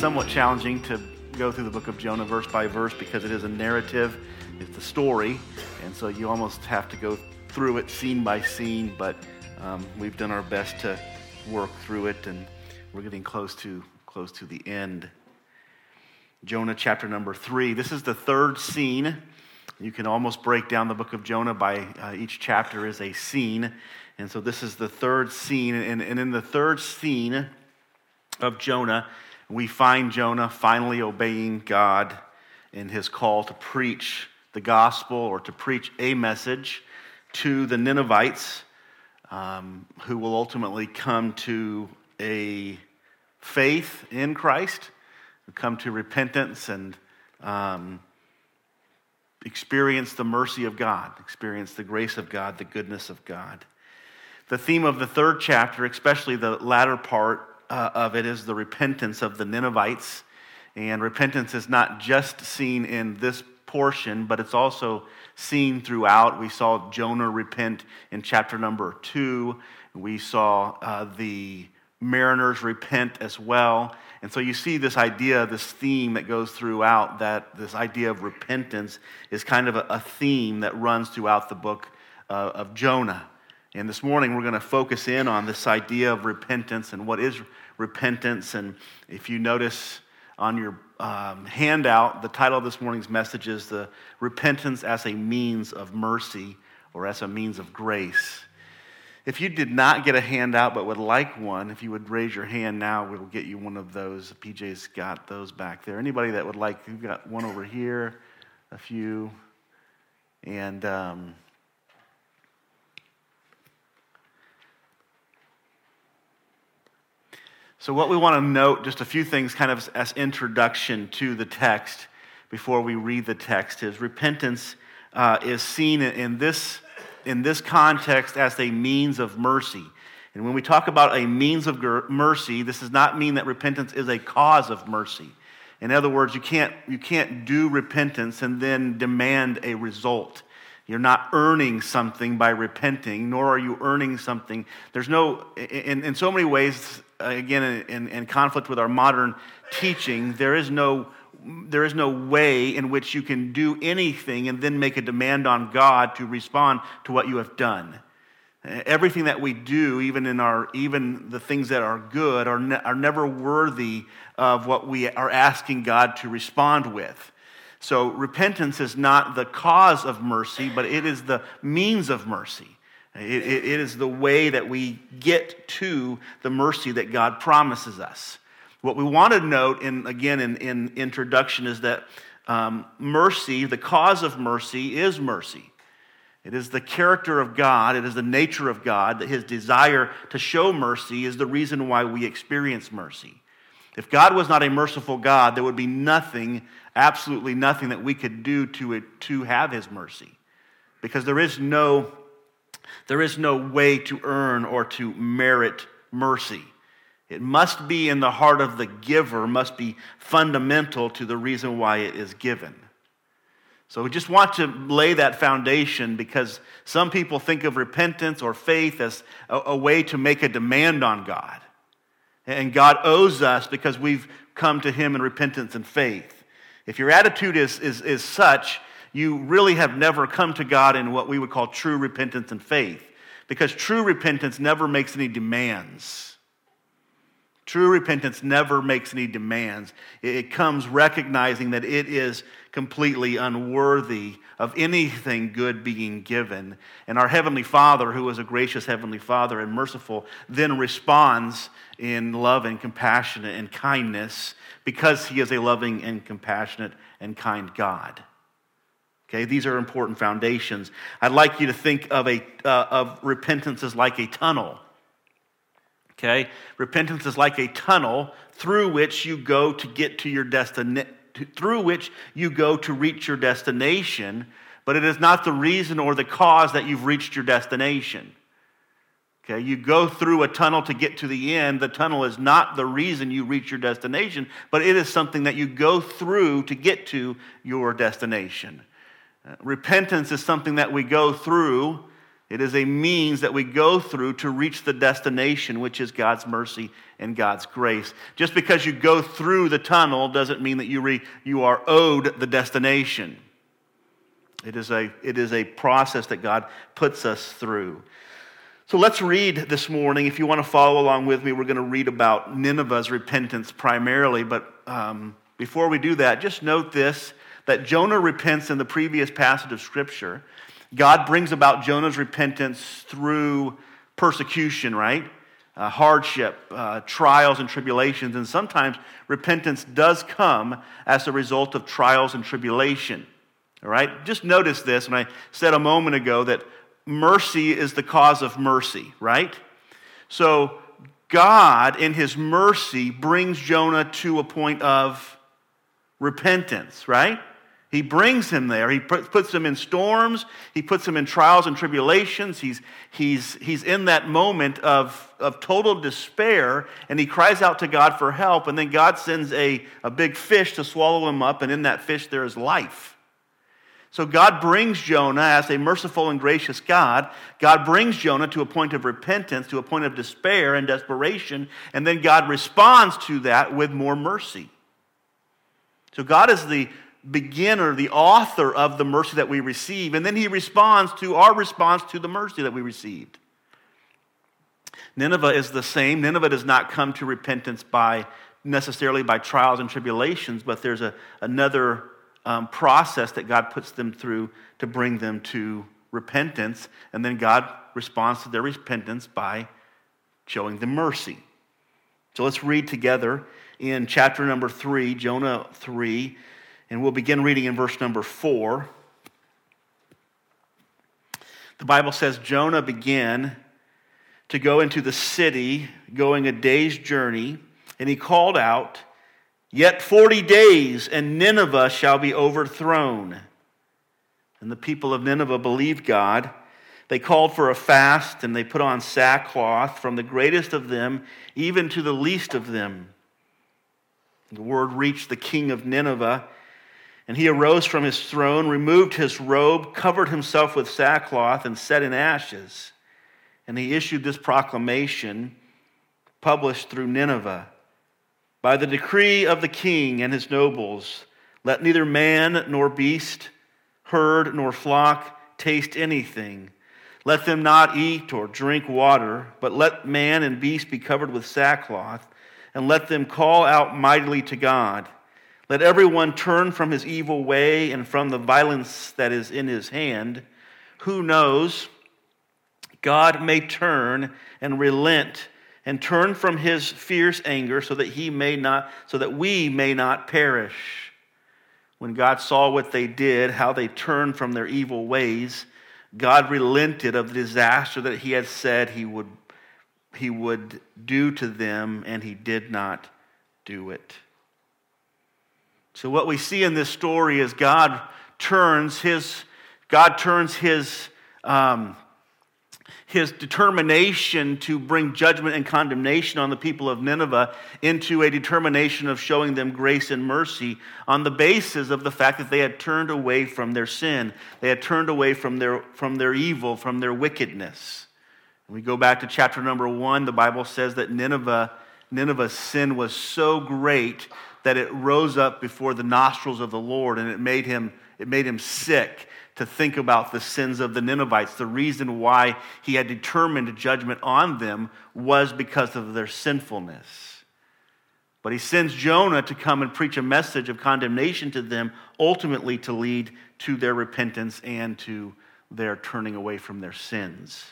somewhat challenging to go through the book of Jonah verse by verse because it is a narrative, it's a story, and so you almost have to go through it scene by scene. But um, we've done our best to work through it, and we're getting close to close to the end. Jonah chapter number three. This is the third scene. You can almost break down the book of Jonah by uh, each chapter is a scene. And so this is the third scene. And, and in the third scene of Jonah, we find Jonah finally obeying God in his call to preach the gospel or to preach a message to the Ninevites um, who will ultimately come to a faith in Christ, come to repentance and um, experience the mercy of God, experience the grace of God, the goodness of God. The theme of the third chapter, especially the latter part, uh, of it is the repentance of the Ninevites. And repentance is not just seen in this portion, but it's also seen throughout. We saw Jonah repent in chapter number two. We saw uh, the mariners repent as well. And so you see this idea, this theme that goes throughout, that this idea of repentance is kind of a, theme that runs throughout the book uh, of Jonah. And this morning we're going to focus in on this idea of repentance and what is repentance. And if you notice on your um, handout, the title of this morning's message is the repentance as a means of mercy or as a means of grace. If you did not get a handout but would like one, if you would raise your hand now, we'll get you one of those. PJ's got those back there. Anybody that would like, we've got one over here, a few. And um, So, what we want to note, just a few things kind of as introduction to the text before we read the text, is repentance uh, is seen in this, in this context as a means of mercy. And when we talk about a means of mercy, this does not mean that repentance is a cause of mercy. In other words, you can't, you can't do repentance and then demand a result. You're not earning something by repenting, nor are you earning something. There's no, in, in so many ways, again, in, in conflict with our modern teaching, there is no there is no way in which you can do anything and then make a demand on God to respond to what you have done. Everything that we do, even in our even the things that are good, are, ne- are never worthy of what we are asking God to respond with. So repentance is not the cause of mercy, but it is the means of mercy. It, it, it is the way that we get to the mercy that God promises us. What we want to note, in, again, in, in introduction, is that um, mercy, the cause of mercy, is mercy. It is the character of God, it is the nature of God, that his desire to show mercy is the reason why we experience mercy. If God was not a merciful God, there would be nothing, absolutely nothing that we could do to, it, to have his mercy. Because there is no there is no way to earn or to merit mercy. It must be in the heart of the giver, must be fundamental to the reason why it is given. So we just want to lay that foundation because some people think of repentance or faith as a, a, way to make a demand on God. And God owes us because we've come to Him in repentance and faith. If your attitude is, is, is such, you really have never come to God in what we would call true repentance and faith. Because true repentance never makes any demands. True repentance never makes any demands. It comes recognizing that it is completely unworthy of anything good being given. And our Heavenly Father, who is a gracious Heavenly Father and merciful, then responds in love and compassion and kindness because He is a loving and compassionate and kind God. Okay, these are important foundations. I'd like you to think of, a, uh, of repentance as like a tunnel. Okay, repentance is like a tunnel through which you go to get to your destination, through which you go to reach your destination, but it is not the reason or the cause that you've reached your destination. Okay, you go through a tunnel to get to the end. The tunnel is not the reason you reach your destination, but it is something that you go through to get to your destination. Uh, repentance is something that we go through It is a means that we go through to reach the destination, which is God's mercy and God's grace. Just because you go through the tunnel doesn't mean that you, re, you are owed the destination. It is, a, it is a process that God puts us through. So let's read this morning. If you want to follow along with me, we're going to read about Nineveh's repentance primarily. But um, before we do that, just note this that Jonah repents in the previous passage of Scripture. God brings about Jonah's repentance through persecution, right? Uh, hardship, uh, trials, and tribulations. And sometimes repentance does come as a result of trials and tribulation. All right? Just notice this, and I said a moment ago that mercy is the cause of mercy, right? So God, in his mercy, brings Jonah to a point of repentance, right? He brings him there. He puts him in storms. He puts him in trials and tribulations. He's, he's, he's in that moment of, of total despair, and he cries out to God for help. And then God sends a, a big fish to swallow him up, and in that fish there is life. So God brings Jonah as a merciful and gracious God. God brings Jonah to a point of repentance, to a point of despair and desperation, and then God responds to that with more mercy. So God is the beginner, the author of the mercy that we receive, and then he responds to our response to the mercy that we received. Nineveh is the same. Nineveh does not come to repentance by necessarily by trials and tribulations, but there's a, another um, process that God puts them through to bring them to repentance, and then God responds to their repentance by showing them mercy. So let's read together in chapter number three, Jonah 3, and we'll begin reading in verse number four. The Bible says Jonah began to go into the city, going a day's journey, and he called out, Yet 40 days, and Nineveh shall be overthrown. And the people of Nineveh believed God. They called for a fast, and they put on sackcloth, from the greatest of them even to the least of them. The word reached the king of Nineveh and he arose from his throne, removed his robe, covered himself with sackcloth, and set in ashes. And he issued this proclamation, published through Nineveh By the decree of the king and his nobles, let neither man nor beast, herd nor flock taste anything. Let them not eat or drink water, but let man and beast be covered with sackcloth, and let them call out mightily to God. Let everyone turn from his evil way and from the violence that is in his hand. Who knows? God may turn and relent and turn from his fierce anger so that he may not so that we may not perish. When God saw what they did, how they turned from their evil ways, God relented of the disaster that he had said he would he would do to them and he did not do it. So what we see in this story is God turns his God turns his um, his determination to bring judgment and condemnation on the people of Nineveh into a determination of showing them grace and mercy on the basis of the fact that they had turned away from their sin. They had turned away from their, from their evil, from their wickedness. And we go back to chapter number one, the Bible says that Nineveh, Nineveh's sin was so great that it rose up before the nostrils of the Lord and it made him, it made him sick to think about the sins of the Ninevites. The reason why he had determined judgment on them was because of their sinfulness. But he sends Jonah to come and preach a message of condemnation to them, ultimately to lead to their repentance and to their turning away from their sins.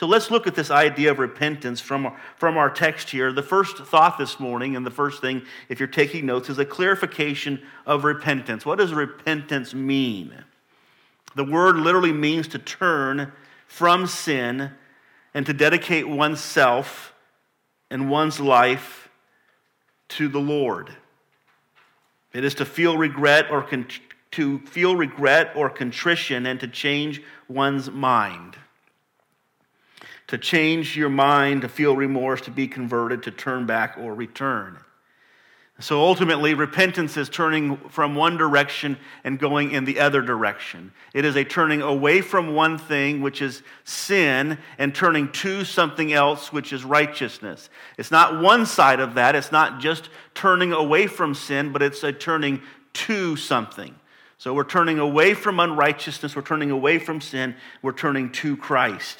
So let's look at this idea of repentance from, from our text here. The first thought this morning, and the first thing, if you're taking notes, is a clarification of repentance. What does repentance mean? The word literally means to turn from sin and to dedicate oneself and one's life to the Lord. It is to feel regret or con- to feel regret or contrition and to change one's mind to change your mind, to feel remorse, to be converted, to turn back or return. So ultimately, repentance is turning from one direction and going in the other direction. It is a turning away from one thing, which is sin, and turning to something else, which is righteousness. It's not one side of that. It's not just turning away from sin, but it's a turning to something. So we're turning away from unrighteousness, we're turning away from sin, we're turning to Christ.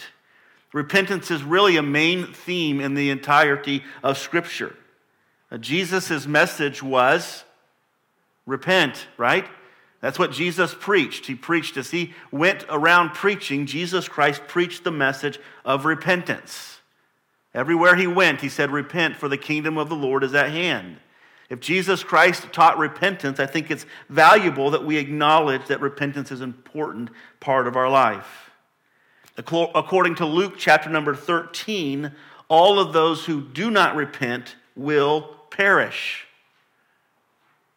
Repentance is really a main theme in the entirety of Scripture. Uh, Jesus' message was repent, right? That's what Jesus preached. He preached as he went around preaching, Jesus Christ preached the message of repentance. Everywhere he went, he said, Repent, for the kingdom of the Lord is at hand. If Jesus Christ taught repentance, I think it's valuable that we acknowledge that repentance is an important part of our life. According to Luke chapter number 13, all of those who do not repent will perish.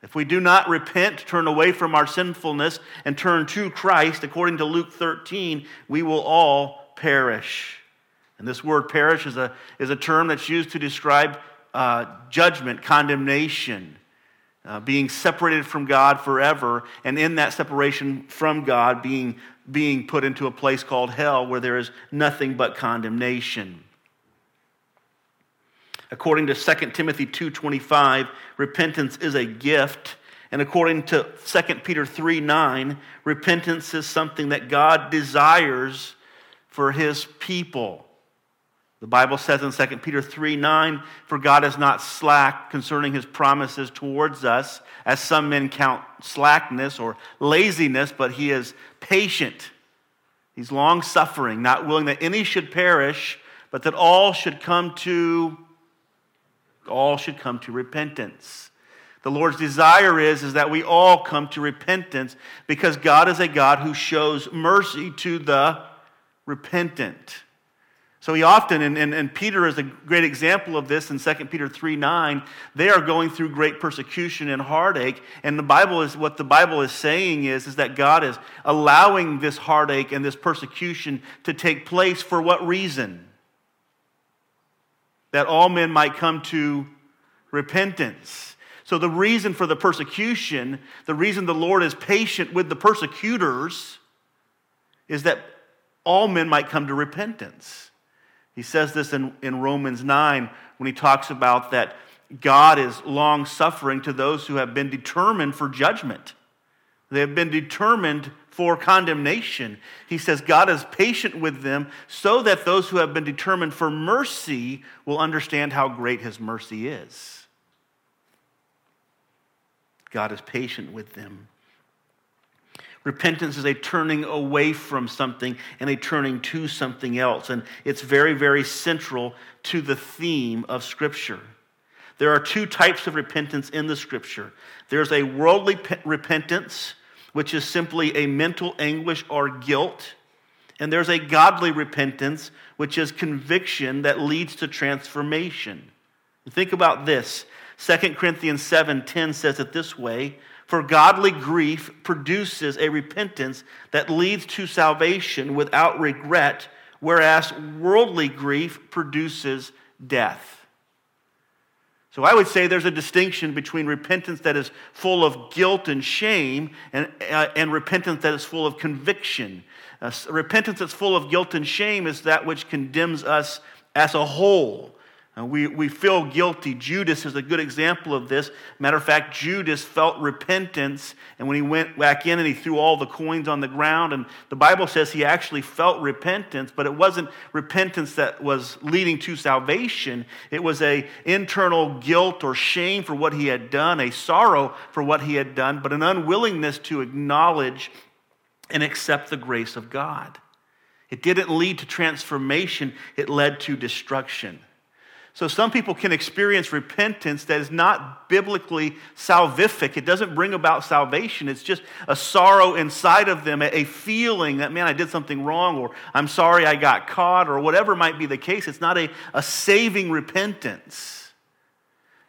If we do not repent, turn away from our sinfulness, and turn to Christ, according to Luke 13, we will all perish. And this word perish is a, is a term that's used to describe uh, judgment, condemnation, uh, being separated from God forever, and in that separation from God, being, being put into a place called hell where there is nothing but condemnation. According to 2 Timothy 2:25, repentance is a gift, and according to 2 Peter 3:9, repentance is something that God desires for his people. The Bible says in 2 Peter 3 9, For God is not slack concerning his promises towards us, as some men count slackness or laziness, but he is patient. He's long suffering, not willing that any should perish, but that all should come to all should come to repentance. The Lord's desire is, is that we all come to repentance because God is a God who shows mercy to the repentant. So he often, and, and, and, Peter is a great example of this in 2 Peter 3 9, they are going through great persecution and heartache. And the Bible is what the Bible is saying is, is that God is allowing this heartache and this persecution to take place for what reason? that all men might come to repentance. So, the reason for the persecution, the reason the Lord is patient with the persecutors, is that all men might come to repentance. He says this in, in Romans 9 when he talks about that God is long suffering to those who have been determined for judgment. They have been determined for condemnation. He says God is patient with them so that those who have been determined for mercy will understand how great his mercy is. God is patient with them. Repentance is a turning away from something and a turning to something else. And it's very, very central to the theme of Scripture. There are two types of repentance in the Scripture there's a worldly repentance which is simply a mental anguish or guilt. And there's a godly repentance, which is conviction that leads to transformation. Think about this. 2 Corinthians 7:10 says it this way, for godly grief produces a repentance that leads to salvation without regret, whereas worldly grief produces death. So I would say there's a distinction between repentance that is full of guilt and shame and, uh, and repentance that is full of conviction. Uh, repentance that's full of guilt and shame is that which condemns us as a whole. We, we feel guilty. Judas is a good example of this. Matter of fact, Judas felt repentance, and when he went back in and he threw all the coins on the ground, and the Bible says he actually felt repentance, but it wasn't repentance that was leading to salvation. It was a internal guilt or shame for what he had done, a sorrow for what he had done, but an unwillingness to acknowledge and accept the grace of God. It didn't lead to transformation, it led to destruction. So some people can experience repentance that is not biblically salvific. It doesn't bring about salvation. It's just a sorrow inside of them, a feeling that, man, I did something wrong, or I'm sorry I got caught, or whatever might be the case. It's not a, a saving repentance.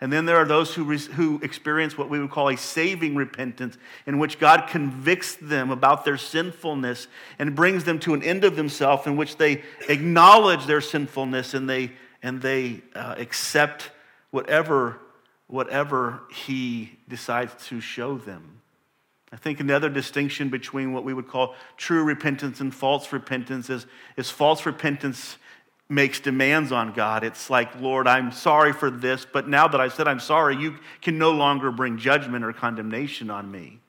And then there are those who, who experience what we would call a saving repentance, in which God convicts them about their sinfulness and brings them to an end of themselves, in which they acknowledge their sinfulness and they and they uh, accept whatever, whatever he decides to show them. I think another distinction between what we would call true repentance and false repentance is, is false repentance makes demands on God. It's like, Lord, I'm sorry for this, but now that I said I'm sorry, you can no longer bring judgment or condemnation on me.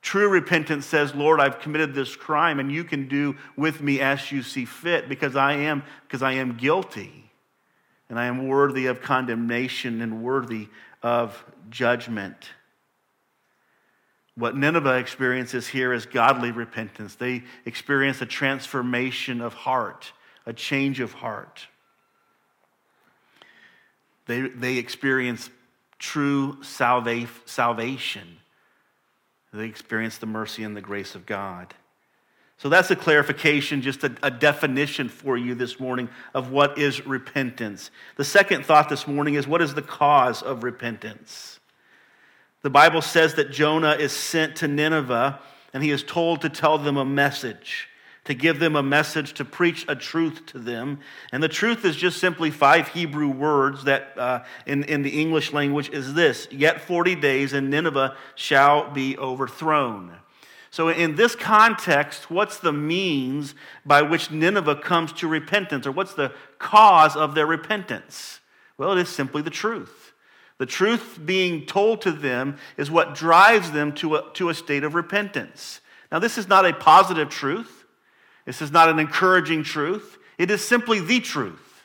True repentance says, Lord, I've committed this crime and you can do with me as you see fit because I am because I am guilty and I am worthy of condemnation and worthy of judgment. What Nineveh experiences here is godly repentance. They experience a transformation of heart, a change of heart. They, they experience true salva- salvation. They experience the mercy and the grace of God. So that's a clarification, just a, a, definition for you this morning of what is repentance. The second thought this morning is what is the cause of repentance? The Bible says that Jonah is sent to Nineveh and he is told to tell them a message, to give them a message, to preach a truth to them. And the truth is just simply five Hebrew words that uh, in, in the English language is this Yet 40 days and Nineveh shall be overthrown. So, in this context, what's the means by which Nineveh comes to repentance, or what's the cause of their repentance? Well, it is simply the truth. The truth being told to them is what drives them to a, to a state of repentance. Now, this is not a positive truth. This is not an encouraging truth. It is simply the truth.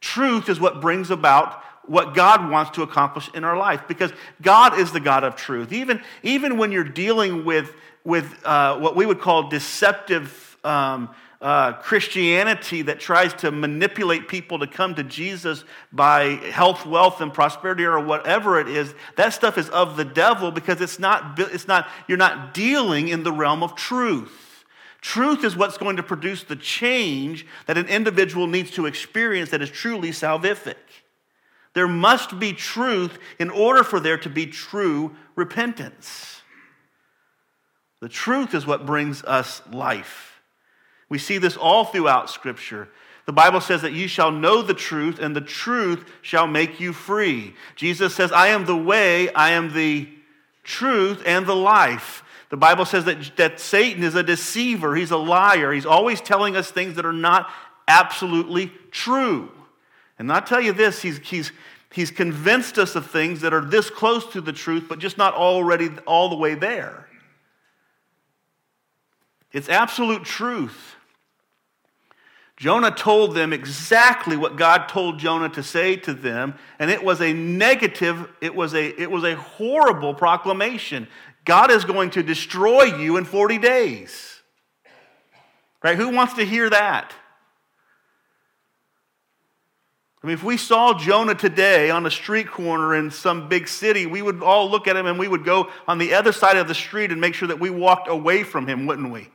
Truth is what brings about what God wants to accomplish in our life because God is the God of truth. Even, even when you're dealing with, with uh, what we would call deceptive um, uh, Christianity that tries to manipulate people to come to Jesus by health, wealth, and prosperity, or whatever it is, that stuff is of the devil because it's not, it's not, you're not dealing in the realm of truth. Truth is what's going to produce the change that an individual needs to experience that is truly salvific. There must be truth in order for there to be true repentance. The truth is what brings us life. We see this all throughout Scripture. The Bible says that you shall know the truth, and the truth shall make you free. Jesus says, I am the way, I am the truth, and the life. The Bible says that, that Satan is a deceiver, he's a liar. He's always telling us things that are not absolutely true. And I'll tell you this, he's, he's, he's convinced us of things that are this close to the truth, but just not already all the way there. It's absolute truth. Jonah told them exactly what God told Jonah to say to them, and it was a negative, it was a, it was a horrible proclamation. God is going to destroy you in 40 days. Right? Who wants to hear that? I mean, if we saw Jonah today on a street corner in some big city, we would all look at him and we would go on the other side of the street and make sure that we walked away from him, wouldn't we?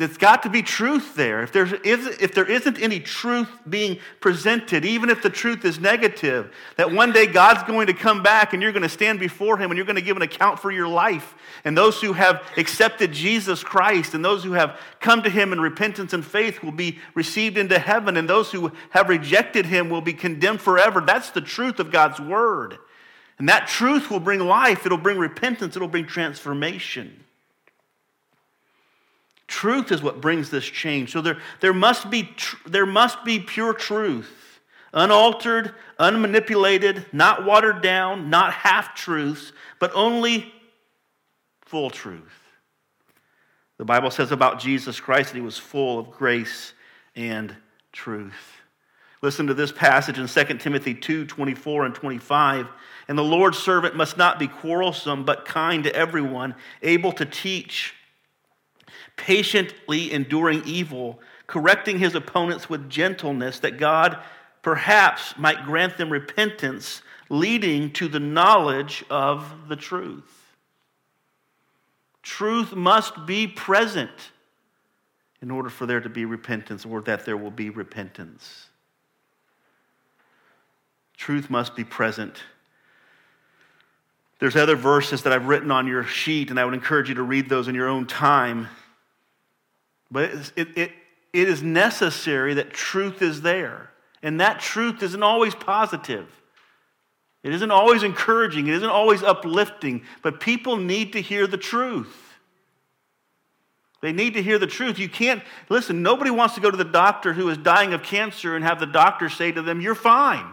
There's got to be truth there. If, there's, if there isn't any truth being presented, even if the truth is negative, that one day God's going to come back and you're going to stand before Him and you're going to give an account for your life. And those who have accepted Jesus Christ and those who have come to Him in repentance and faith will be received into heaven, and those who have rejected Him will be condemned forever. That's the truth of God's Word. And that truth will bring life, it'll bring repentance, it'll bring transformation. Truth is what brings this change. So there, there, must, be tr- there must be pure truth, unaltered, unmanipulated, not watered down, not half truths, but only full truth. The Bible says about Jesus Christ that he was full of grace and truth. Listen to this passage in 2 Timothy 2 24 and 25. And the Lord's servant must not be quarrelsome, but kind to everyone, able to teach patiently enduring evil, correcting his opponents with gentleness, that God perhaps might grant them repentance, leading to the knowledge of the truth. Truth must be present in order for there to be repentance or that there will be repentance. Truth must be present. There's other verses that I've written on your sheet, and I would encourage you to read those in your own time. But it, it, it is necessary that truth is there. And that truth isn't always positive. It isn't always encouraging. It isn't always uplifting. But people need to hear the truth. They need to hear the truth. You can't, listen, nobody wants to go to the doctor who is dying of cancer and have the doctor say to them, You're fine.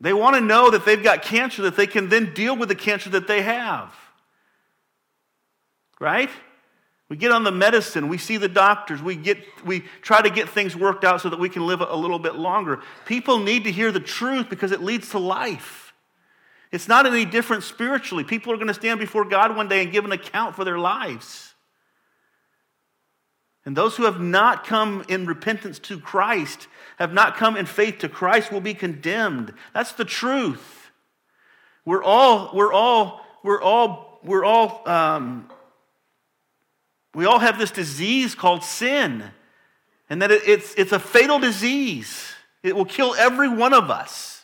They want to know that they've got cancer, that they can then deal with the cancer that they have. Right? We get on the medicine, we see the doctors, we, get, we try to get things worked out so that we can live a little bit longer. People need to hear the truth because it leads to life. It's not any different spiritually. People are going to stand before God one day and give an account for their lives. And those who have not come in repentance to Christ, have not come in faith to Christ, will be condemned. That's the truth. We're all, we're all, we're all, we're all, um, we all have this disease called sin, and that it's, it's a fatal disease. It will kill every one of us.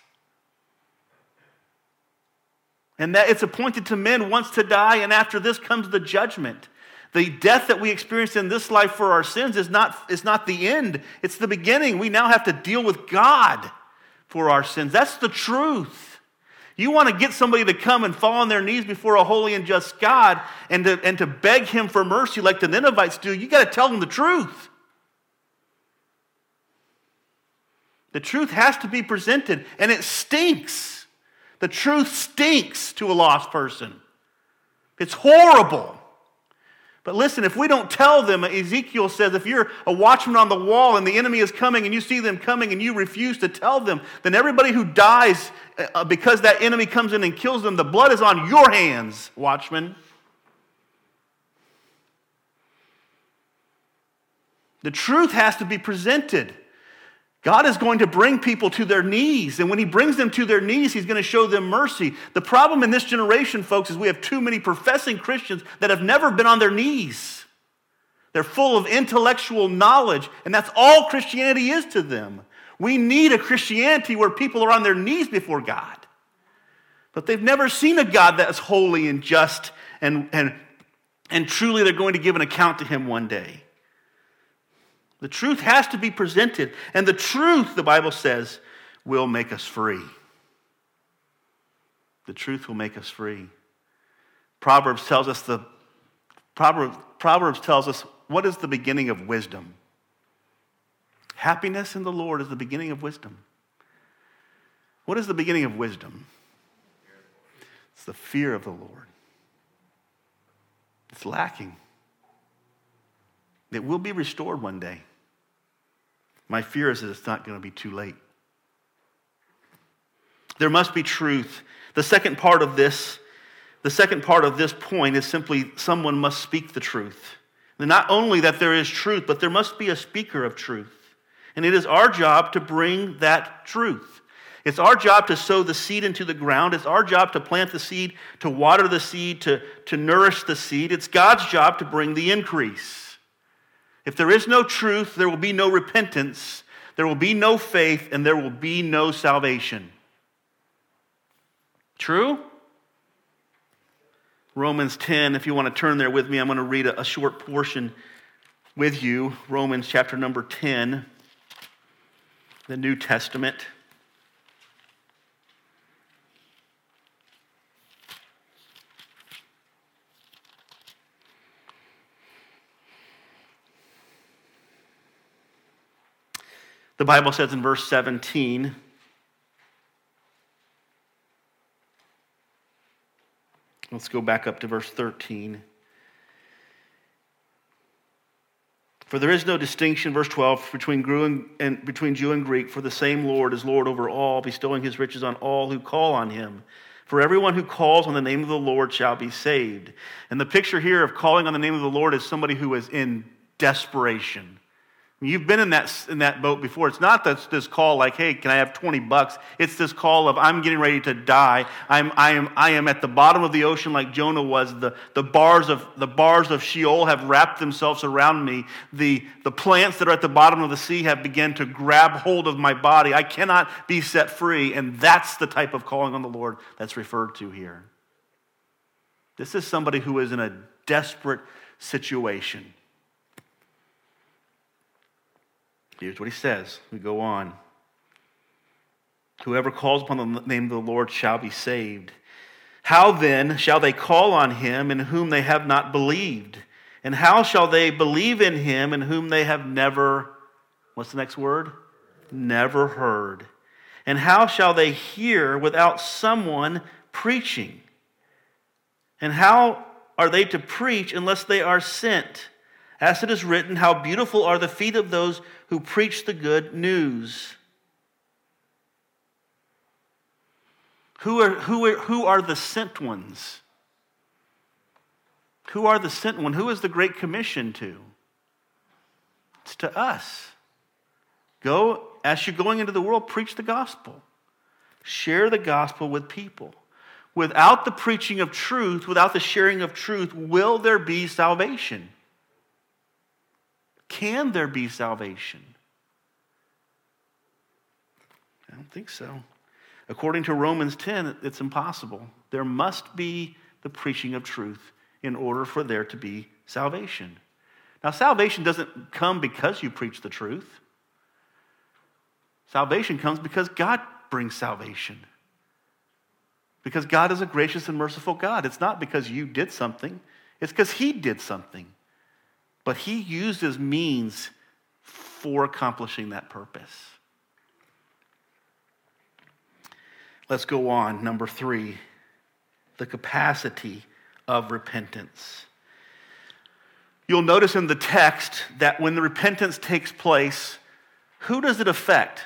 And that it's appointed to men once to die, and after this comes the judgment. The death that we experience in this life for our sins is not, is not the end, it's the beginning. We now have to deal with God for our sins. That's the truth. You want to get somebody to come and fall on their knees before a holy and just God and to, and to beg him for mercy like the Ninevites do, you got to tell them the truth. The truth has to be presented, and it stinks. The truth stinks to a lost person. It's horrible. But listen, if we don't tell them, Ezekiel says, if you're a watchman on the wall and the enemy is coming and you see them coming and you refuse to tell them, then everybody who dies uh, because that enemy comes in and kills them, the blood is on your hands, watchman. The truth has to be presented. God is going to bring people to their knees. And when He brings them to their knees, He's going to show them mercy. The problem in this generation, folks, is we have too many professing Christians that have never been on their knees. They're full of intellectual knowledge, and that's all Christianity is to them. We need a Christianity where people are on their knees before God. But they've never seen a God that's holy and just, and, and, and truly they're going to give an account to Him one day. The truth has to be presented. And the truth, the Bible says, will make us free. The truth will make us free. Proverbs tells us the Proverbs, Proverbs tells us what is the beginning of wisdom? Happiness in the Lord is the beginning of wisdom. What is the beginning of wisdom? It's the fear of the Lord. It's lacking. It will be restored one day. My fear is that it's not going to be too late. There must be truth. The second part of this, the second part of this point is simply someone must speak the truth. Not only that there is truth, but there must be a speaker of truth. And it is our job to bring that truth. It's our job to sow the seed into the ground. It's our job to plant the seed, to water the seed, to, to nourish the seed. It's God's job to bring the increase. If there is no truth, there will be no repentance, there will be no faith, and there will be no salvation. True? Romans 10, if you want to turn there with me, I'm going to read a, short portion with you. Romans chapter number 10, the New Testament. The Bible says in verse 17, let's go back up to verse 13. For there is no distinction, verse 12, between Jew and, between Jew and Greek, for the same Lord is Lord over all, bestowing his riches on all who call on him. For everyone who calls on the name of the Lord shall be saved. And the picture here of calling on the name of the Lord is somebody who is in desperation. You've been in that, in that boat before. It's not this, this call like, hey, can I have 20 bucks? It's this call of, I'm getting ready to die. I'm, I, am, I am at the bottom of the ocean like Jonah was. The, the, bars of, the bars of Sheol have wrapped themselves around me. The, the plants that are at the bottom of the sea have begun to grab hold of my body. I cannot be set free. And that's the type of calling on the Lord that's referred to here. This is somebody who is in a desperate situation. Here's what he says. We go on. Whoever calls upon the name of the Lord shall be saved. How then shall they call on him in whom they have not believed? And how shall they believe in him in whom they have never, what's the next word? Never heard. And how shall they hear without someone preaching? And how are they to preach unless they are sent? As it is written, How beautiful are the feet of those who preach the good news. Who are, who are, who are the sent ones? Who are the sent one? Who is the Great Commission to? It's to us. Go, as you're going into the world, preach the gospel. Share the gospel with people. Without the preaching of truth, without the sharing of truth, will there be salvation? Can there be salvation? I don't think so. According to Romans 10, it's impossible. There must be the preaching of truth in order for there to be salvation. Now, salvation doesn't come because you preach the truth. Salvation comes because God brings salvation. Because God is a gracious and merciful God. It's not because you did something, it's because He did something. But He used His means for accomplishing that purpose. Let's go on. Number three, the capacity of repentance. You'll notice in the text that when the repentance takes place, who does it affect?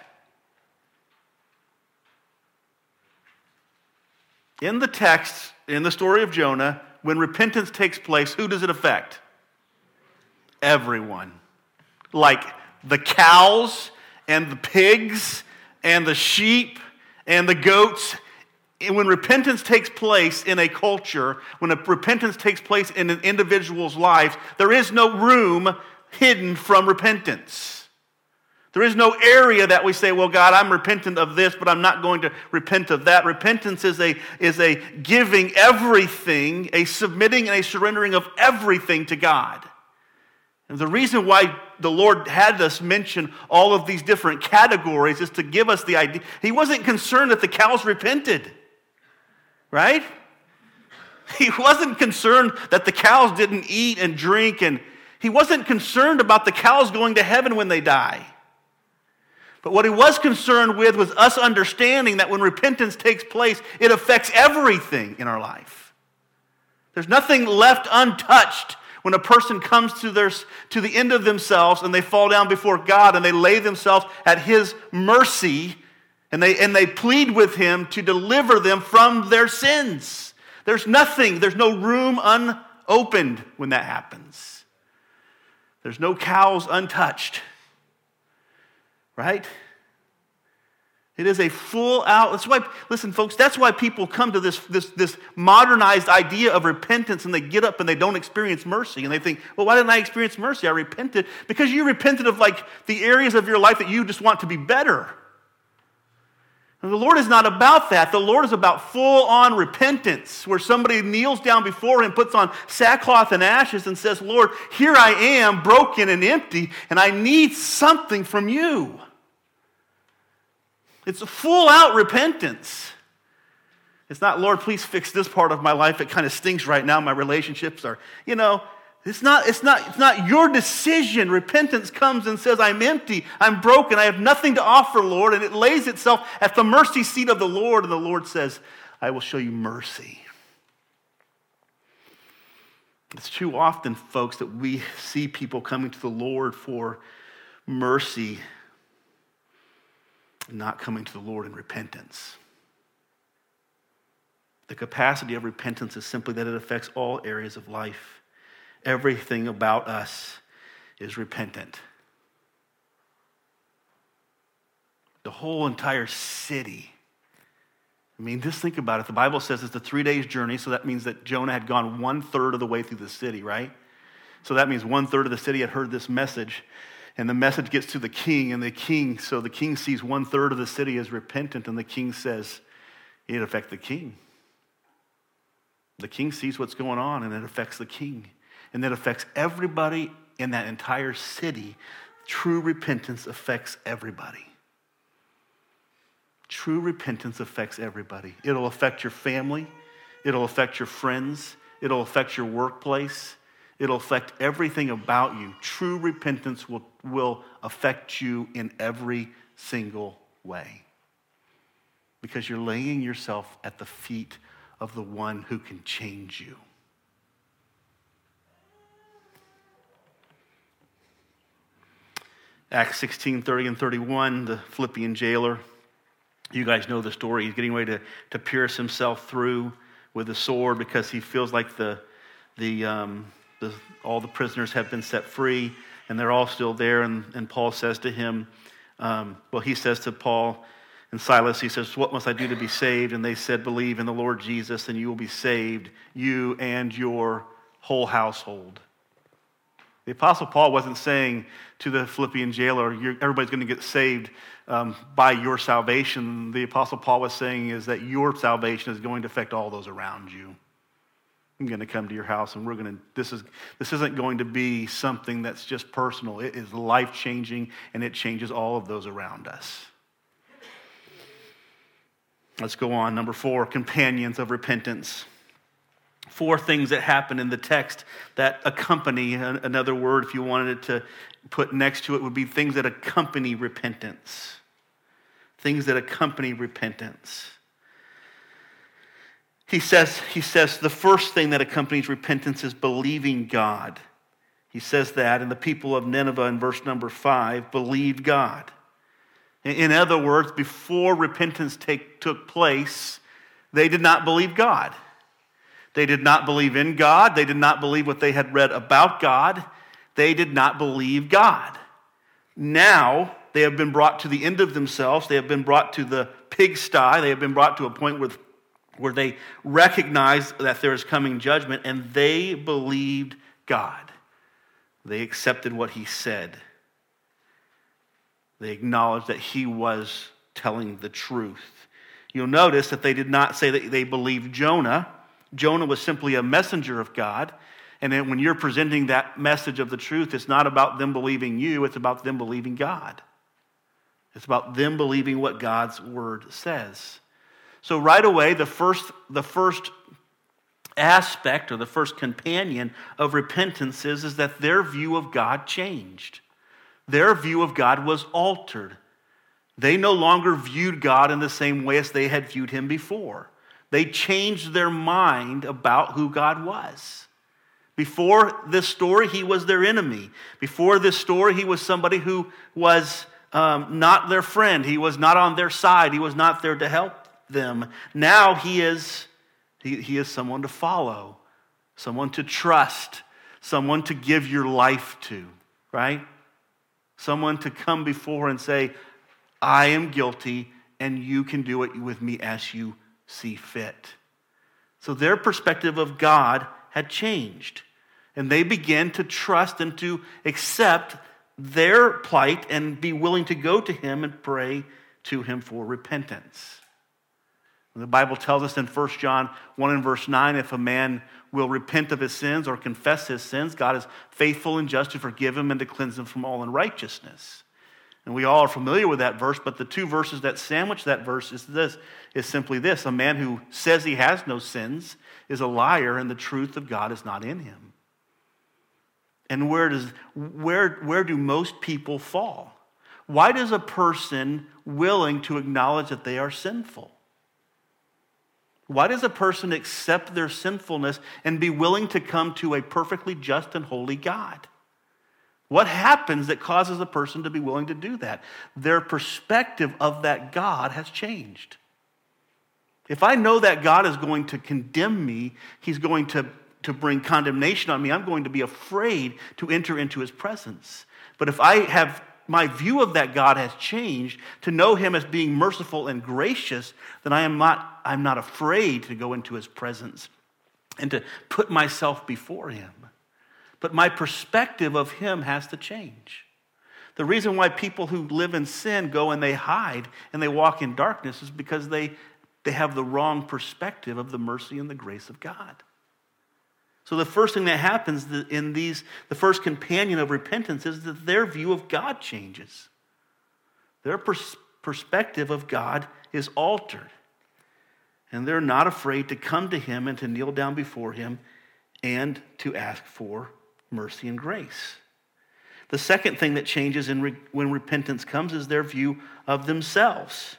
In the text, in the story of Jonah, when repentance takes place, who does it affect? Everyone. Like the cows and the pigs and the sheep and the goats. And when repentance takes place in a culture, when a repentance takes place in an individual's life, there is no room hidden from repentance. There is no area that we say, well, God, I'm repentant of this, but I'm not going to repent of that. Repentance is a, is a giving everything, a submitting and a surrendering of everything to God. And the reason why the Lord had us mention all of these different categories is to give us the idea. He wasn't concerned that the cows repented, right? He wasn't concerned that the cows didn't eat and drink, and he wasn't concerned about the cows going to heaven when they die. But what he was concerned with was us understanding that when repentance takes place, it affects everything in our life. There's nothing left untouched when a person comes to, their, to the end of themselves and they fall down before God and they lay themselves at His mercy and they, and they plead with Him to deliver them from their sins. There's nothing, there's no room unopened when that happens. There's no cows untouched, right? It is a full out. That's why, listen, folks, that's why people come to this, this, this modernized idea of repentance and they get up and they don't experience mercy. And they think, well, why didn't I experience mercy? I repented. Because you repented of like the areas of your life that you just want to be better. And the Lord is not about that. The Lord is about full on repentance, where somebody kneels down before Him, puts on sackcloth and ashes, and says, Lord, here I am, broken and empty, and I need something from you. It's a full out repentance. It's not, Lord, please fix this part of my life. It kind of stinks right now. My relationships are, you know, it's not, it's not, it's not your decision. Repentance comes and says, I'm empty, I'm broken, I have nothing to offer, Lord. And it lays itself at the mercy seat of the Lord. And the Lord says, I will show you mercy. It's too often, folks, that we see people coming to the Lord for mercy not coming to the Lord in repentance. The capacity of repentance is simply that it affects all areas of life. Everything about us is repentant. The whole entire city. I mean, just think about it. The Bible says it's a three days journey, so that means that Jonah had gone one third of the way through the city, right? So that means one third of the city had heard this message and the message gets to the king, and the king, so the king sees one third of the city as repentant, and the king says, it affects the king. The king sees what's going on, and it affects the king. and it affects everybody in that entire city. True repentance affects everybody. True repentance affects everybody. It'll affect your family, it'll affect your friends, it'll affect your workplace, it'll affect everything about you. True repentance will, will affect you in every single way because you're laying yourself at the feet of the one who can change you. Acts 16 30 and 31, the Philippian jailer. You guys know the story. He's getting ready to, to pierce himself through with a sword because he feels like the, the, um, the, all the prisoners have been set free and they're all still there. And, and Paul says to him, um, well, he says to Paul and Silas, he says, What must I do to be saved? And they said, Believe in the Lord Jesus, and you will be saved, you and your whole household. The Apostle Paul wasn't saying to the Philippian jailer, everybody's going to get saved um, by your salvation. The Apostle Paul was saying is that your salvation is going to affect all those around you. I'm going to come to your house and we're going to, this, is, this isn't going to be something that's just personal. It is life changing and it changes all of those around us. Let's go on. Number four, companions of repentance four things that happen in the text that accompany another word if you wanted it to put next to it would be things that accompany repentance things that accompany repentance he says he says the first thing that accompanies repentance is believing god he says that and the people of nineveh in verse number five believed god in other words before repentance take, took place they did not believe god they did not believe in God. They did not believe what they had read about God. They did not believe God. Now they have been brought to the end of themselves. They have been brought to the pigsty. They have been brought to a point where, where they recognized that there is coming judgment and they believed God. They accepted what he said. They acknowledged that he was telling the truth. You'll notice that they did not say that they believed Jonah. Jonah was simply a messenger of God. And then when you're presenting that message of the truth, it's not about them believing you, it's about them believing God. It's about them believing what God's word says. So right away, the first, the first aspect or the first companion of repentance is, is that their view of God changed. Their view of God was altered. They no longer viewed God in the same way as they had viewed him before. They changed their mind about who God was. Before this story, he was their enemy. Before this story, he was somebody who was um, not their friend. He was not on their side. He was not there to help them. Now he is, he, he is someone to follow, someone to trust, someone to give your life to, right? Someone to come before and say, I am guilty, and you can do it with me as you see fit. So their perspective of God had changed. And they began to trust and to accept their plight and be willing to go to Him and pray to Him for repentance. The Bible tells us in 1 John 1 and verse 9 if a man will repent of his sins or confess his sins, God is faithful and just to forgive him and to cleanse him from all unrighteousness. And we all are familiar with that verse, but the two verses that sandwich that verse is this is simply this. A man who says he has no sins is a liar, and the truth of God is not in him. And where does where where do most people fall? Why does a person willing to acknowledge that they are sinful? Why does a person accept their sinfulness and be willing to come to a perfectly just and holy God? What happens that causes a person to be willing to do that? Their perspective of that God has changed. If I know that God is going to condemn me, He's going to, to bring condemnation on me, I'm going to be afraid to enter into His presence. But if I have my view of that God has changed to know Him as being merciful and gracious, then I am not, I'm not afraid to go into His presence and to put myself before Him. But my perspective of him has to change. The reason why people who live in sin go and they hide and they walk in darkness is because they, they have the wrong perspective of the mercy and the grace of God. So the first thing that happens in these, the first companion of repentance is that their view of God changes. Their pers- perspective of God is altered. And they're not afraid to come to Him and to kneel down before Him and to ask for mercy and grace. The second thing that changes re- when repentance comes is their view of themselves.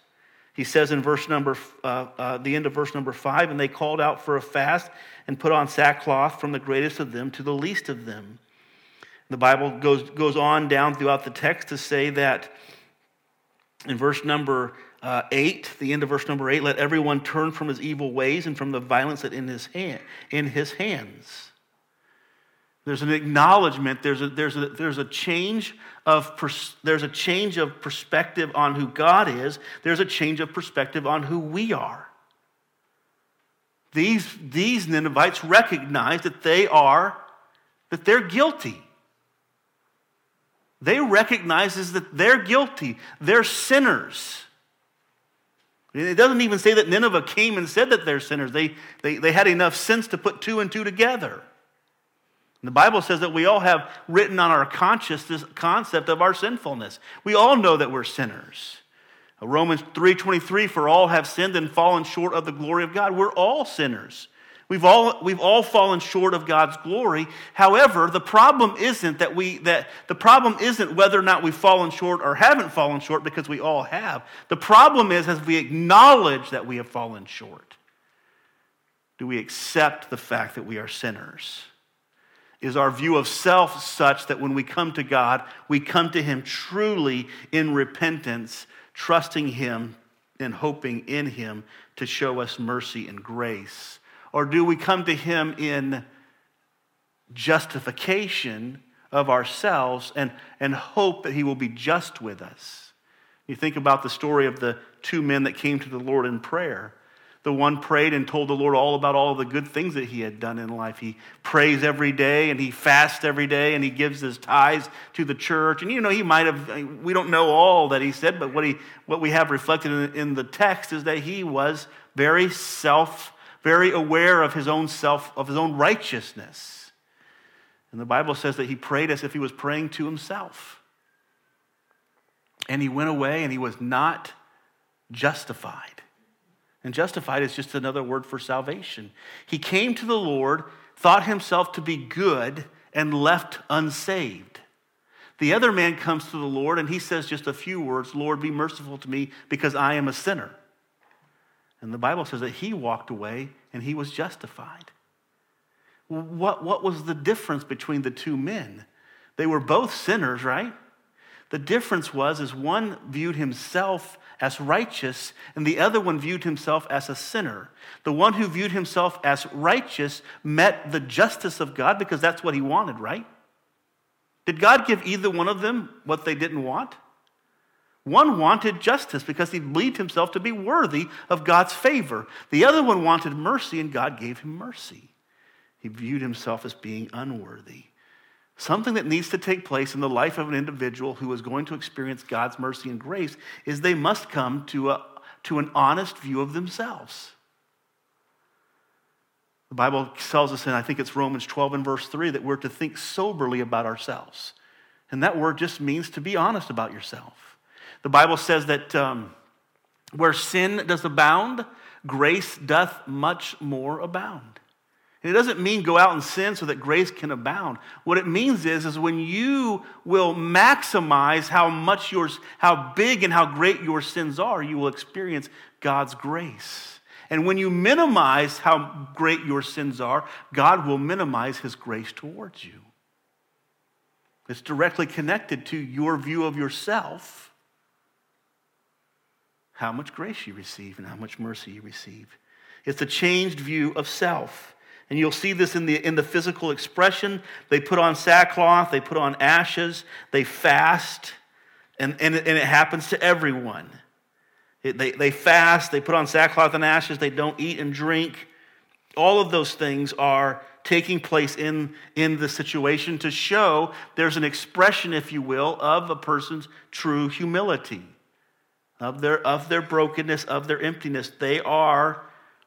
He says in verse number, uh, uh, the end of verse number five, and they called out for a fast and put on sackcloth from the greatest of them to the least of them. The Bible goes, goes on down throughout the text to say that in verse number uh, 8, the end of verse number 8, let everyone turn from his evil ways and from the violence that in his, hand, in his hands. There's an acknowledgement, there's a, there's a, there's a change of pers- there's a change of perspective on who God is, there's a change of perspective on who we are. These, these Ninevites recognize that they are, that they're guilty. They recognize that they're guilty. They're sinners. It doesn't even say that Nineveh came and said that they're sinners. They, they, they had enough sense to put two and two together. The Bible says that we all have written on our conscience this concept of our sinfulness. We all know that we're sinners. Romans 3:23 for all have sinned and fallen short of the glory of God. We're all sinners. We've all, we've all fallen short of God's glory. However, the problem isn't that we that the problem isn't whether or not we've fallen short or haven't fallen short because we all have. The problem is as we acknowledge that we have fallen short. Do we accept the fact that we are sinners? Is our view of self such that when we come to God, we come to Him truly in repentance, trusting Him and hoping in Him to show us mercy and grace? Or do we come to Him in justification of ourselves and, and hope that He will be just with us? You think about the story of the two men that came to the Lord in prayer. The one prayed and told the Lord all about all the good things that he had done in life. He prays every day and he fasts every day and he gives his tithes to the church. And you know, he might have, we don't know all that he said, but what, he, what we have reflected in, in the text is that he was very self, very aware of his own self, of his own righteousness. And the Bible says that he prayed as if he was praying to himself. And he went away and he was not justified. And justified is just another word for salvation. He came to the Lord, thought himself to be good, and left unsaved. The other man comes to the Lord and he says just a few words Lord, be merciful to me because I am a sinner. And the Bible says that he walked away and he was justified. What, what was the difference between the two men? They were both sinners, right? The difference was is one viewed himself as righteous, and the other one viewed himself as a sinner. The one who viewed himself as righteous met the justice of God because that's what he wanted, right? Did God give either one of them what they didn't want? One wanted justice because he believed himself to be worthy of God's favor. The other one wanted mercy, and God gave him mercy. He viewed himself as being unworthy. Something that needs to take place in the life of an individual who is going to experience God's mercy and grace is they must come to, a, to an honest view of themselves. The Bible tells us, and I think it's Romans 12 and verse 3, that we're to think soberly about ourselves. And that word just means to be honest about yourself. The Bible says that um, where sin does abound, grace doth much more abound. It doesn't mean go out and sin so that grace can abound. What it means is, is when you will maximize how much yours, how big and how great your sins are, you will experience God's grace. And when you minimize how great your sins are, God will minimize his grace towards you. It's directly connected to your view of yourself, how much grace you receive and how much mercy you receive. It's a changed view of self. And you'll see this in the, in the physical expression. They put on sackcloth, they put on ashes, they fast, and, and, it, and it happens to everyone. It, they, they fast, they put on sackcloth and ashes, they don't eat and drink. All of those things are taking place in, in the situation to show there's an expression, if you will, of a person's true humility, of their, of their brokenness, of their emptiness. They are,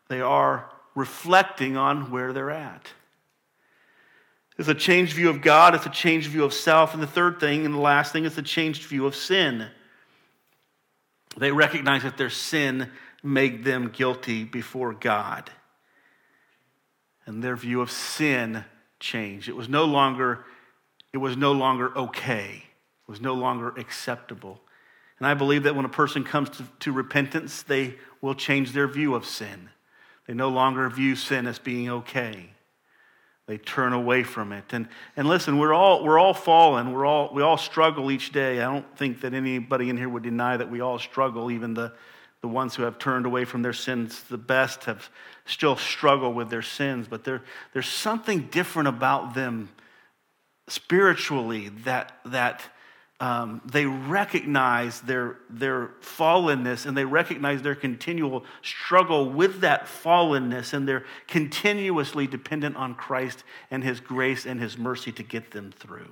they are reflecting on where they're at. It's a changed view of God, it's a changed view of self. And the third thing, and the last thing, is a changed view of sin. They recognize that their sin made them guilty before God. And their view of sin changed. It was no longer, it was no longer okay. It was no longer acceptable. And I believe that when a person comes to, to repentance, they will change their view of sin. They no longer view sin as being okay. They turn away from it. And, and listen, we're all, we're all fallen. We're all, we all struggle each day. I don't think that anybody in here would deny that we all struggle. Even the, the ones who have turned away from their sins the best have still struggled with their sins. But there, there's something different about them spiritually that, that um, they recognize their, their fallenness and they recognize their continual struggle with that fallenness and they're continuously dependent on Christ and His grace and His mercy to get them through.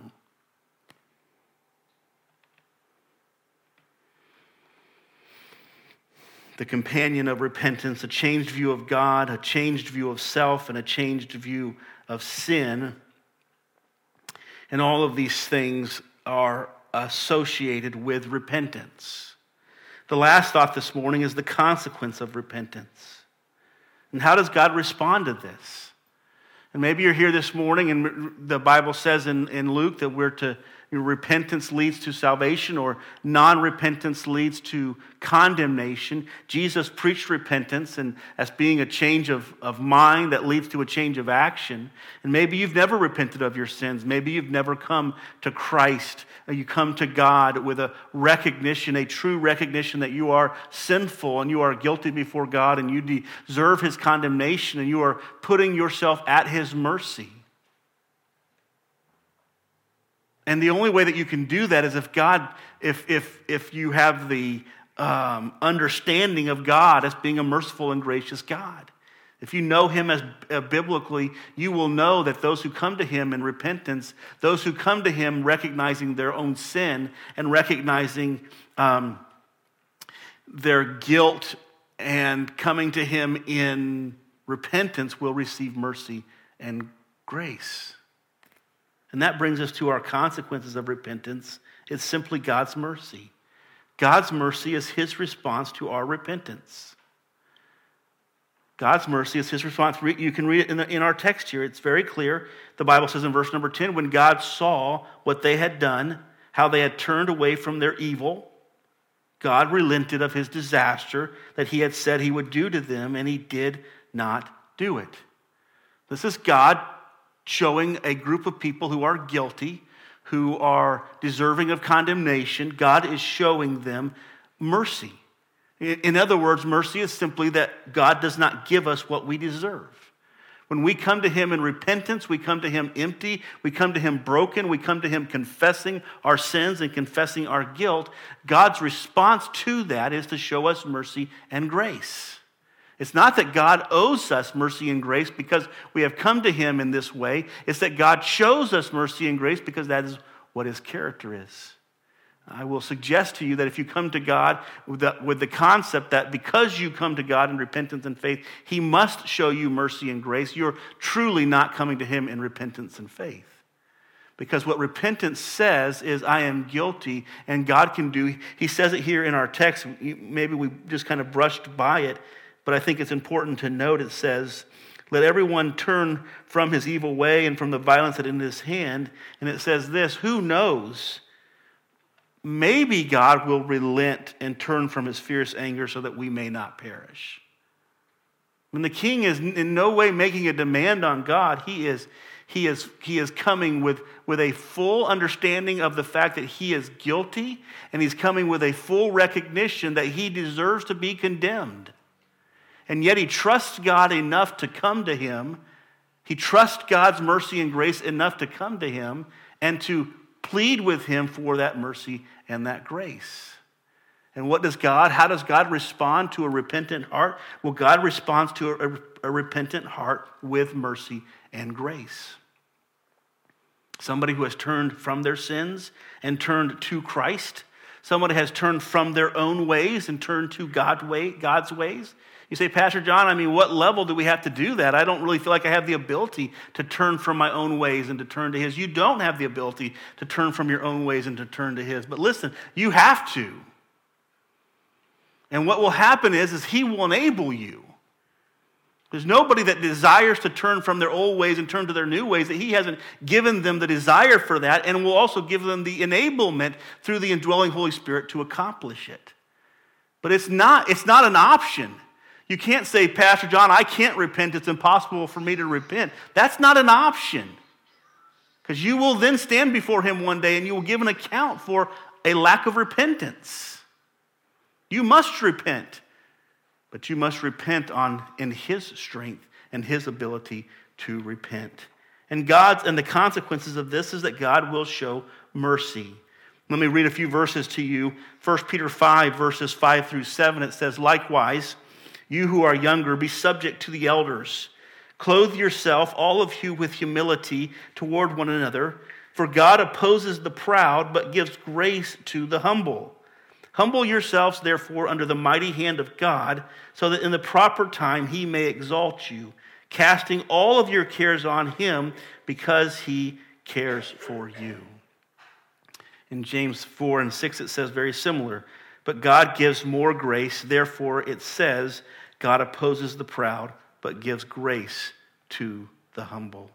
The companion of repentance, a changed view of God, a changed view of self, and a changed view of sin. And all of these things are associated with repentance. The last thought this morning is the consequence of repentance. And how does God respond to this? And maybe you're here this morning, and the Bible says in, in Luke that we're to repentance leads to salvation or non repentance leads to condemnation. Jesus preached repentance and as being a change of, of mind that leads to a change of action. And maybe you've never repented of your sins. Maybe you've never come to Christ. Uh, you come to God with a recognition, a true recognition that you are sinful and you are guilty before God and you deserve His condemnation and you are putting yourself at His mercy. And the only way that you can do that is if God, if, if, if you have the um, understanding of God as being a merciful and gracious God. If you know him as uh, biblically, you will know that those who come to him in repentance, those who come to him recognizing their own sin and recognizing um, their guilt and coming to him in repentance will receive mercy and grace. And that brings us to our consequences of repentance. It's simply God's mercy. God's mercy is his response to our repentance. God's mercy is his response. You can read it in, the, in, our text here. It's very clear. The Bible says in verse number 10 when God saw what they had done, how they had turned away from their evil, God relented of his disaster that he had said he would do to them, and he did not do it. This is God showing a group of people who are guilty, who are deserving of condemnation. God is showing them mercy. In other words, mercy is simply that God does not give us what we deserve. When we come to Him in repentance, we come to Him empty, we come to Him broken, we come to Him confessing our sins and confessing our guilt. God's response to that is to show us mercy and grace. It's not that God owes us mercy and grace because we have come to Him in this way. It's that God shows us mercy and grace because that is what His character is. I will suggest to you that if you come to God with the, with the concept that because you come to God in repentance and faith, He must show you mercy and grace, you're truly not coming to Him in repentance and faith. Because what repentance says is, I am guilty, and God can do. He says it here in our text. Maybe we just kind of brushed by it but I think it's important to note it says, Let everyone turn from his evil way and from the violence that in his hand. And it says this Who knows? Maybe God will relent and turn from his fierce anger so that we may not perish. When the king is in no way making a demand on God, he is, he is, he is coming with, with a full understanding of the fact that he is guilty, and he's coming with a full recognition that he deserves to be condemned and yet he trusts God enough to come to him. He trusts God's mercy and grace enough to come to him and to plead with him for that mercy and that grace. And what does God, how does God respond to a repentant heart? Well, God responds to a, a repentant heart with mercy and grace. Somebody who has turned from their sins and turned to Christ. Somebody has turned from their own ways and turned to God way, God's ways. You say, Pastor John, I mean, what level do we have to do that? I don't really feel like I have the ability to turn from my own ways and to turn to His. You don't have the ability to turn from your own ways and to turn to His. But listen, you have to. And what will happen is, is He will enable you. There's nobody that desires to turn from their old ways and turn to their new ways that He hasn't given them the desire for that and will also give them the enablement through the indwelling Holy Spirit to accomplish it. But it's not, it's not an option. You can't say, Pastor John, I can't repent. It's impossible for me to repent. That's not an option. Because you will then stand before him one day and you will give an account for a lack of repentance. You must repent, but you must repent on in his strength and his ability to repent. And God's and the consequences of this is that God will show mercy. Let me read a few verses to you. 1 Peter 5, verses 5 through 7, it says, Likewise, you who are younger, be subject to the elders. Clothe yourself, all of you, with humility toward one another. For God opposes the proud, but gives grace to the humble. Humble yourselves, therefore, under the mighty hand of God, so that in the proper time he may exalt you, casting all of your cares on him, because he cares for you. In James 4 and 6, it says very similar. But God gives more grace. Therefore, it says, God opposes the proud, but gives grace to the humble.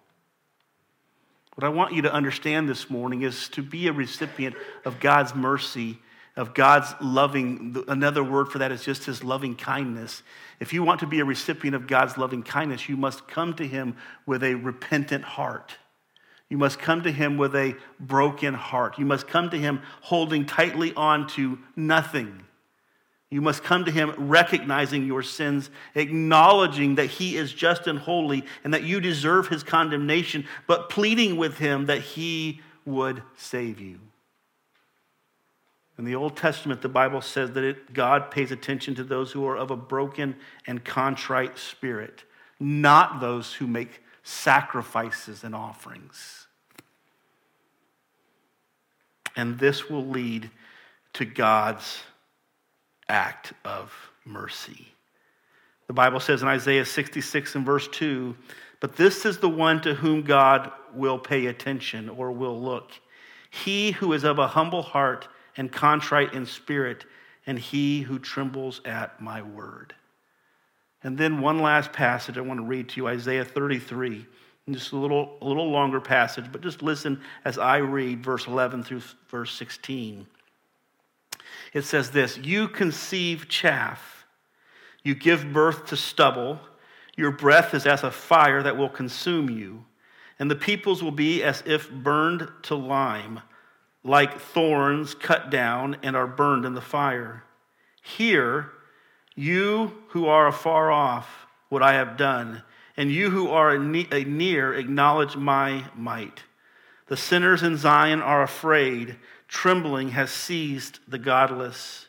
What I want you to understand this morning is to be a recipient of God's mercy, of God's loving. Another word for that is just his loving kindness. If you want to be a recipient of God's loving kindness, you must come to him with a repentant heart. You must come to him with a broken heart. You must come to him holding tightly on to nothing. You must come to him recognizing your sins, acknowledging that he is just and holy and that you deserve his condemnation, but pleading with him that he would save you. In the Old Testament, the Bible says that it, God pays attention to those who are of a broken and contrite spirit, not those who make sacrifices and offerings. And this will lead to God's act of mercy. The Bible says in Isaiah 66 and verse 2 But this is the one to whom God will pay attention or will look. He who is of a humble heart and contrite in spirit, and he who trembles at my word. And then one last passage I want to read to you Isaiah 33. Just a little, a little longer passage, but just listen as I read verse 11 through verse 16. It says this You conceive chaff, you give birth to stubble, your breath is as a fire that will consume you, and the peoples will be as if burned to lime, like thorns cut down and are burned in the fire. Hear, you who are afar off, what I have done and you who are uh, near acknowledge my might. The sinners in Zion are afraid. Trembling has seized the godless.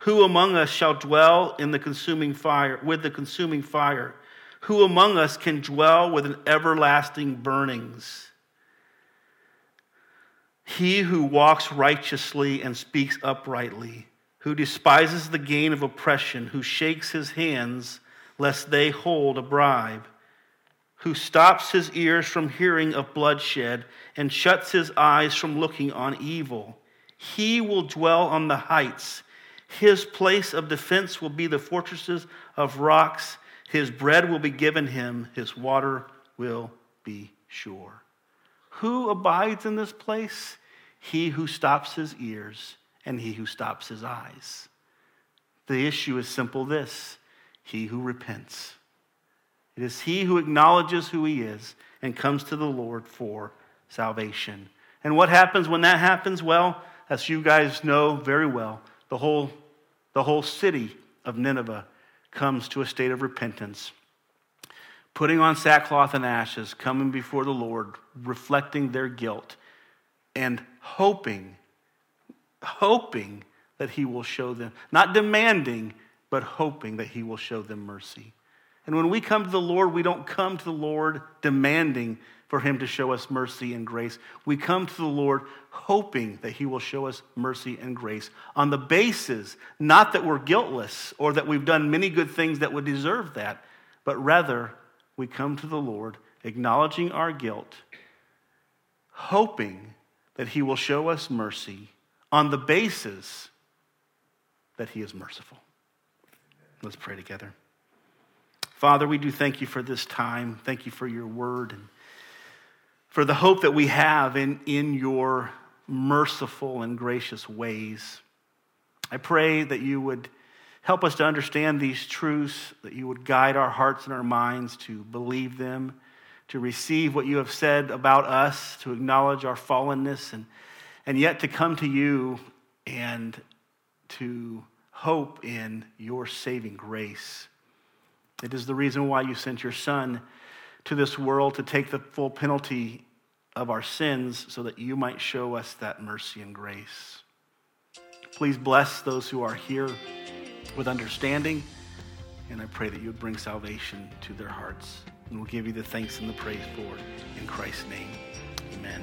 Who among us shall dwell in the consuming fire, with the consuming fire? Who among us can dwell with an everlasting burnings? He who walks righteously and speaks uprightly, who despises the gain of oppression, who shakes his hands lest they hold a bribe who stops his ears from hearing of bloodshed and shuts his eyes from looking on evil. He will dwell on the heights. His place of defense will be the fortresses of rocks. His bread will be given him, his water will be sure. Who abides in this place? He who stops his ears and he who stops his eyes. The issue is simple this he who repents. It is he who acknowledges who he is and comes to the Lord for salvation. And what happens when that happens? Well, as you guys know very well, the whole, the whole city of Nineveh comes to a state of repentance, putting on sackcloth and ashes, coming before the Lord, reflecting their guilt, and hoping, hoping that he will show them, not demanding, but hoping that he will show them mercy. And when we come to the Lord, we don't come to the Lord demanding for Him to show us mercy and grace. We come to the Lord hoping that He will show us mercy and grace on the basis not that we're guiltless or that we've done many good things that would deserve that, but rather we come to the Lord acknowledging our guilt, hoping that He will show us mercy on the basis that He is merciful. Let's pray together. Father, we do thank you for this time. Thank you for your word and for the hope that we have in, in your merciful and gracious ways. I pray that you would help us to understand these truths, that you would guide our hearts and our minds to believe them, to receive what you have said about us, to acknowledge our fallenness, and, and yet to come to you and to hope in your saving grace. It is the reason why you sent your Son to this world to take the full penalty of our sins so that you might show us that mercy and grace. Please bless those who are here with understanding, and I pray that you would bring salvation to their hearts. And we'll give you the thanks and the praise for it in Christ's name. Amen.